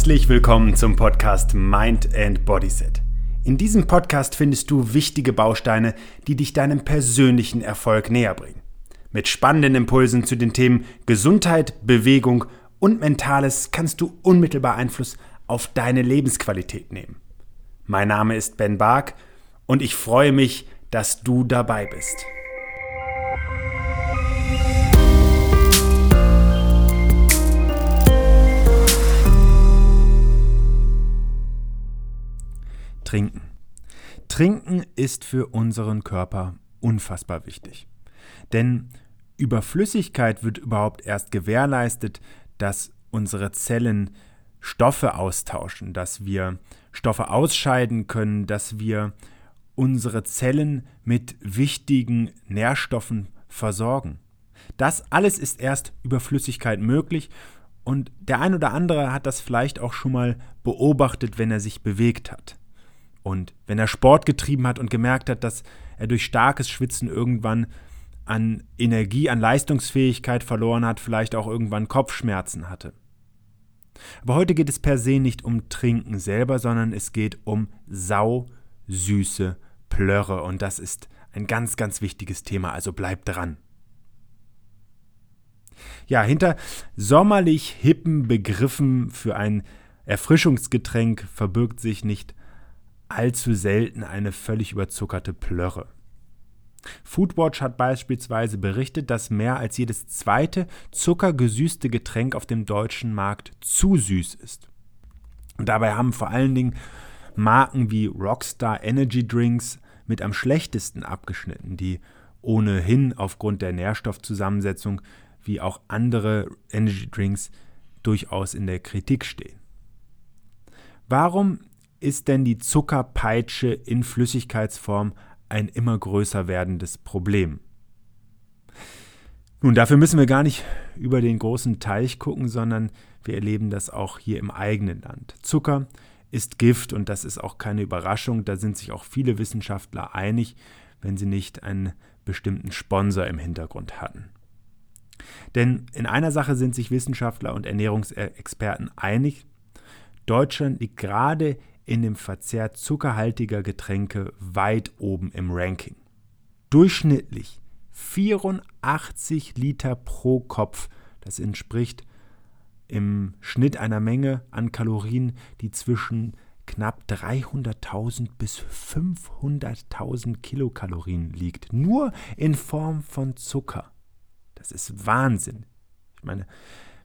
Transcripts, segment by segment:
Herzlich willkommen zum Podcast Mind and Bodyset. In diesem Podcast findest du wichtige Bausteine, die dich deinem persönlichen Erfolg näher bringen. Mit spannenden Impulsen zu den Themen Gesundheit, Bewegung und Mentales kannst du unmittelbar Einfluss auf deine Lebensqualität nehmen. Mein Name ist Ben Bark und ich freue mich, dass du dabei bist. Trinken. Trinken ist für unseren Körper unfassbar wichtig. Denn über Flüssigkeit wird überhaupt erst gewährleistet, dass unsere Zellen Stoffe austauschen, dass wir Stoffe ausscheiden können, dass wir unsere Zellen mit wichtigen Nährstoffen versorgen. Das alles ist erst über Flüssigkeit möglich und der ein oder andere hat das vielleicht auch schon mal beobachtet, wenn er sich bewegt hat. Und wenn er Sport getrieben hat und gemerkt hat, dass er durch starkes Schwitzen irgendwann an Energie, an Leistungsfähigkeit verloren hat, vielleicht auch irgendwann Kopfschmerzen hatte. Aber heute geht es per se nicht um Trinken selber, sondern es geht um sausüße Plörre und das ist ein ganz, ganz wichtiges Thema, also bleibt dran. Ja, hinter sommerlich hippen Begriffen für ein Erfrischungsgetränk verbirgt sich nicht allzu selten eine völlig überzuckerte Plörre. Foodwatch hat beispielsweise berichtet, dass mehr als jedes zweite zuckergesüßte Getränk auf dem deutschen Markt zu süß ist. Und dabei haben vor allen Dingen Marken wie Rockstar Energy Drinks mit am schlechtesten abgeschnitten, die ohnehin aufgrund der Nährstoffzusammensetzung wie auch andere Energy Drinks durchaus in der Kritik stehen. Warum ist denn die Zuckerpeitsche in Flüssigkeitsform ein immer größer werdendes Problem? Nun, dafür müssen wir gar nicht über den großen Teich gucken, sondern wir erleben das auch hier im eigenen Land. Zucker ist Gift und das ist auch keine Überraschung. Da sind sich auch viele Wissenschaftler einig, wenn sie nicht einen bestimmten Sponsor im Hintergrund hatten. Denn in einer Sache sind sich Wissenschaftler und Ernährungsexperten einig. Deutschland liegt gerade in dem Verzehr zuckerhaltiger Getränke weit oben im Ranking. Durchschnittlich 84 Liter pro Kopf. Das entspricht im Schnitt einer Menge an Kalorien, die zwischen knapp 300.000 bis 500.000 Kilokalorien liegt. Nur in Form von Zucker. Das ist Wahnsinn. Ich meine,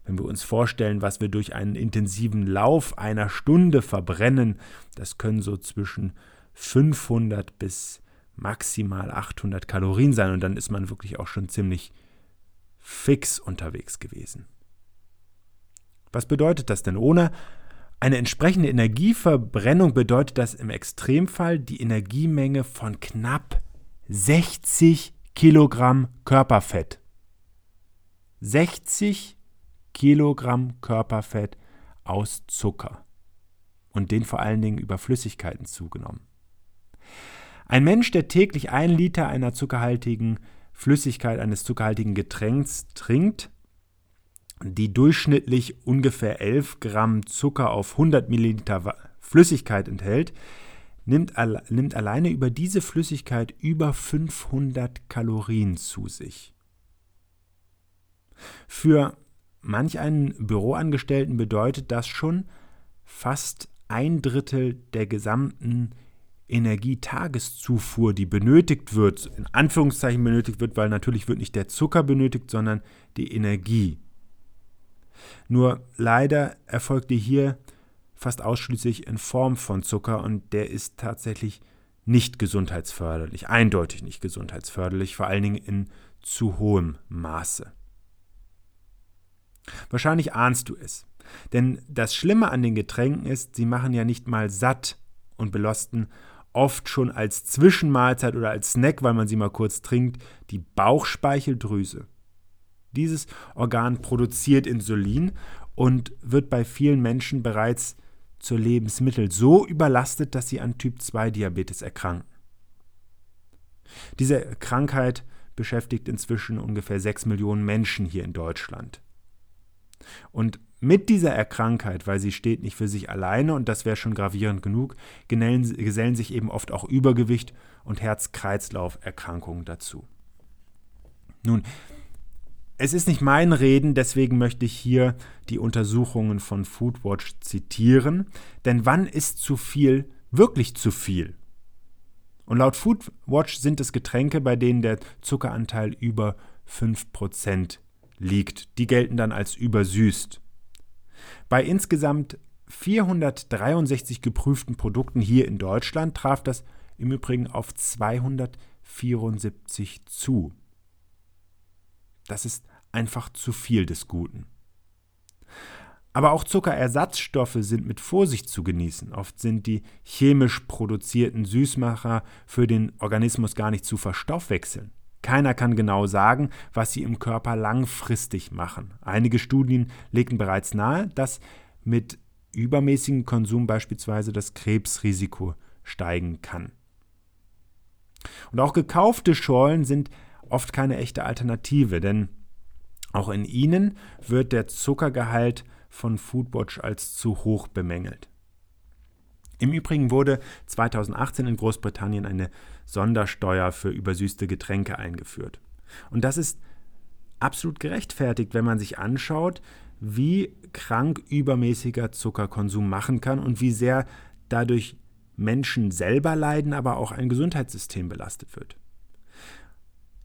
wenn wir uns vorstellen, was wir durch einen intensiven Lauf einer Stunde verbrennen, das können so zwischen 500 bis maximal 800 Kalorien sein und dann ist man wirklich auch schon ziemlich fix unterwegs gewesen. Was bedeutet das denn? Ohne eine entsprechende Energieverbrennung bedeutet das im Extremfall die Energiemenge von knapp 60 Kilogramm Körperfett. 60 Kilogramm Körperfett aus Zucker und den vor allen Dingen über Flüssigkeiten zugenommen. Ein Mensch, der täglich ein Liter einer zuckerhaltigen Flüssigkeit eines zuckerhaltigen Getränks trinkt, die durchschnittlich ungefähr 11 Gramm Zucker auf 100 Milliliter Flüssigkeit enthält, nimmt, nimmt alleine über diese Flüssigkeit über 500 Kalorien zu sich. Für Manch einen Büroangestellten bedeutet das schon fast ein Drittel der gesamten Energietageszufuhr, die benötigt wird, in Anführungszeichen benötigt wird, weil natürlich wird nicht der Zucker benötigt, sondern die Energie. Nur leider erfolgt die hier fast ausschließlich in Form von Zucker und der ist tatsächlich nicht gesundheitsförderlich, eindeutig nicht gesundheitsförderlich, vor allen Dingen in zu hohem Maße. Wahrscheinlich ahnst du es. Denn das Schlimme an den Getränken ist, sie machen ja nicht mal satt und belosten oft schon als Zwischenmahlzeit oder als Snack, weil man sie mal kurz trinkt, die Bauchspeicheldrüse. Dieses Organ produziert Insulin und wird bei vielen Menschen bereits zur Lebensmittel so überlastet, dass sie an Typ-2-Diabetes erkranken. Diese Krankheit beschäftigt inzwischen ungefähr 6 Millionen Menschen hier in Deutschland. Und mit dieser Erkrankheit, weil sie steht nicht für sich alleine und das wäre schon gravierend genug, gesellen sich eben oft auch Übergewicht und Herz-Kreislauf-Erkrankungen dazu. Nun, es ist nicht mein Reden, deswegen möchte ich hier die Untersuchungen von Foodwatch zitieren. Denn wann ist zu viel wirklich zu viel? Und laut Foodwatch sind es Getränke, bei denen der Zuckeranteil über 5% liegt. Die gelten dann als übersüßt. Bei insgesamt 463 geprüften Produkten hier in Deutschland traf das im Übrigen auf 274 zu. Das ist einfach zu viel des Guten. Aber auch Zuckerersatzstoffe sind mit Vorsicht zu genießen. Oft sind die chemisch produzierten Süßmacher für den Organismus gar nicht zu verstoffwechseln. Keiner kann genau sagen, was sie im Körper langfristig machen. Einige Studien legten bereits nahe, dass mit übermäßigem Konsum beispielsweise das Krebsrisiko steigen kann. Und auch gekaufte Schorlen sind oft keine echte Alternative, denn auch in ihnen wird der Zuckergehalt von Foodwatch als zu hoch bemängelt. Im Übrigen wurde 2018 in Großbritannien eine Sondersteuer für übersüßte Getränke eingeführt. Und das ist absolut gerechtfertigt, wenn man sich anschaut, wie krank übermäßiger Zuckerkonsum machen kann und wie sehr dadurch Menschen selber leiden, aber auch ein Gesundheitssystem belastet wird.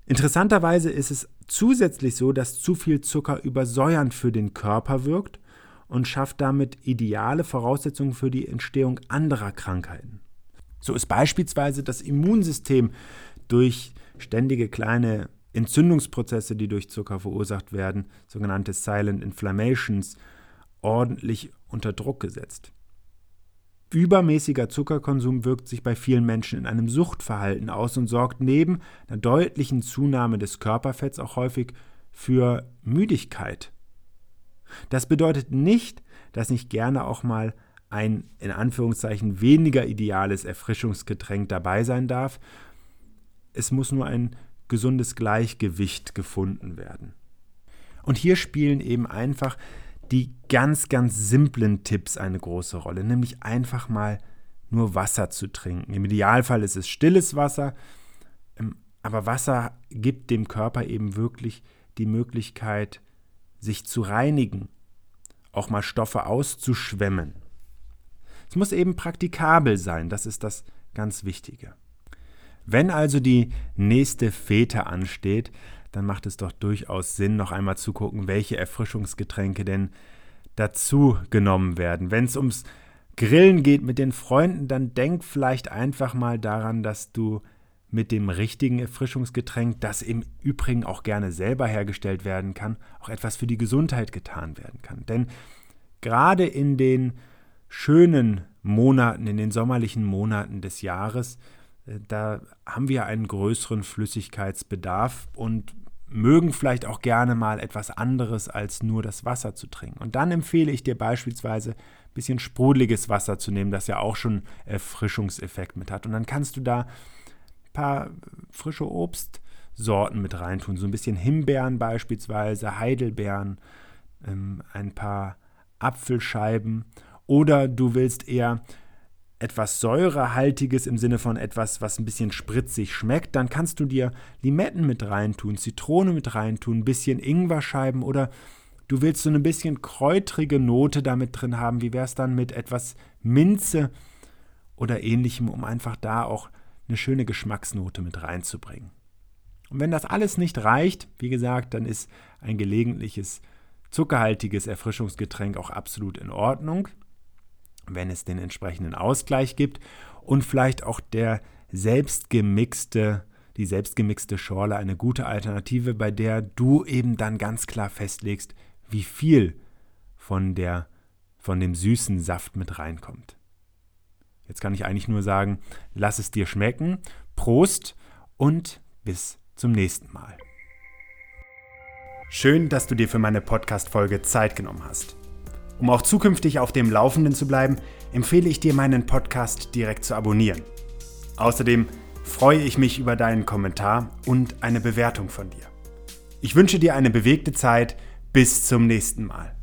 Interessanterweise ist es zusätzlich so, dass zu viel Zucker übersäuernd für den Körper wirkt und schafft damit ideale Voraussetzungen für die Entstehung anderer Krankheiten. So ist beispielsweise das Immunsystem durch ständige kleine Entzündungsprozesse, die durch Zucker verursacht werden, sogenannte Silent Inflammations, ordentlich unter Druck gesetzt. Übermäßiger Zuckerkonsum wirkt sich bei vielen Menschen in einem Suchtverhalten aus und sorgt neben einer deutlichen Zunahme des Körperfetts auch häufig für Müdigkeit. Das bedeutet nicht, dass nicht gerne auch mal ein in Anführungszeichen weniger ideales Erfrischungsgetränk dabei sein darf. Es muss nur ein gesundes Gleichgewicht gefunden werden. Und hier spielen eben einfach die ganz, ganz simplen Tipps eine große Rolle, nämlich einfach mal nur Wasser zu trinken. Im Idealfall ist es stilles Wasser, ähm, aber Wasser gibt dem Körper eben wirklich die Möglichkeit, sich zu reinigen, auch mal Stoffe auszuschwemmen. Es muss eben praktikabel sein, das ist das ganz Wichtige. Wenn also die nächste Fete ansteht, dann macht es doch durchaus Sinn, noch einmal zu gucken, welche Erfrischungsgetränke denn dazu genommen werden. Wenn es ums Grillen geht mit den Freunden, dann denk vielleicht einfach mal daran, dass du mit dem richtigen Erfrischungsgetränk, das im Übrigen auch gerne selber hergestellt werden kann, auch etwas für die Gesundheit getan werden kann. Denn gerade in den schönen Monaten, in den sommerlichen Monaten des Jahres, äh, da haben wir einen größeren Flüssigkeitsbedarf und mögen vielleicht auch gerne mal etwas anderes als nur das Wasser zu trinken. Und dann empfehle ich dir beispielsweise ein bisschen sprudeliges Wasser zu nehmen, das ja auch schon Erfrischungseffekt mit hat. Und dann kannst du da paar frische Obstsorten mit reintun, so ein bisschen Himbeeren beispielsweise, Heidelbeeren, ähm, ein paar Apfelscheiben. Oder du willst eher etwas Säurehaltiges im Sinne von etwas, was ein bisschen spritzig schmeckt, dann kannst du dir Limetten mit reintun, Zitrone mit reintun, ein bisschen Ingwerscheiben oder du willst so ein bisschen kräutrige Note damit drin haben. Wie wäre es dann mit etwas Minze oder ähnlichem, um einfach da auch eine schöne Geschmacksnote mit reinzubringen. Und wenn das alles nicht reicht, wie gesagt, dann ist ein gelegentliches zuckerhaltiges Erfrischungsgetränk auch absolut in Ordnung wenn es den entsprechenden Ausgleich gibt und vielleicht auch der selbstgemixte, die selbstgemixte Schorle eine gute Alternative, bei der du eben dann ganz klar festlegst, wie viel von der von dem süßen Saft mit reinkommt. Jetzt kann ich eigentlich nur sagen, lass es dir schmecken, Prost und bis zum nächsten Mal. Schön, dass du dir für meine Podcast-Folge Zeit genommen hast. Um auch zukünftig auf dem Laufenden zu bleiben, empfehle ich dir meinen Podcast direkt zu abonnieren. Außerdem freue ich mich über deinen Kommentar und eine Bewertung von dir. Ich wünsche dir eine bewegte Zeit. Bis zum nächsten Mal.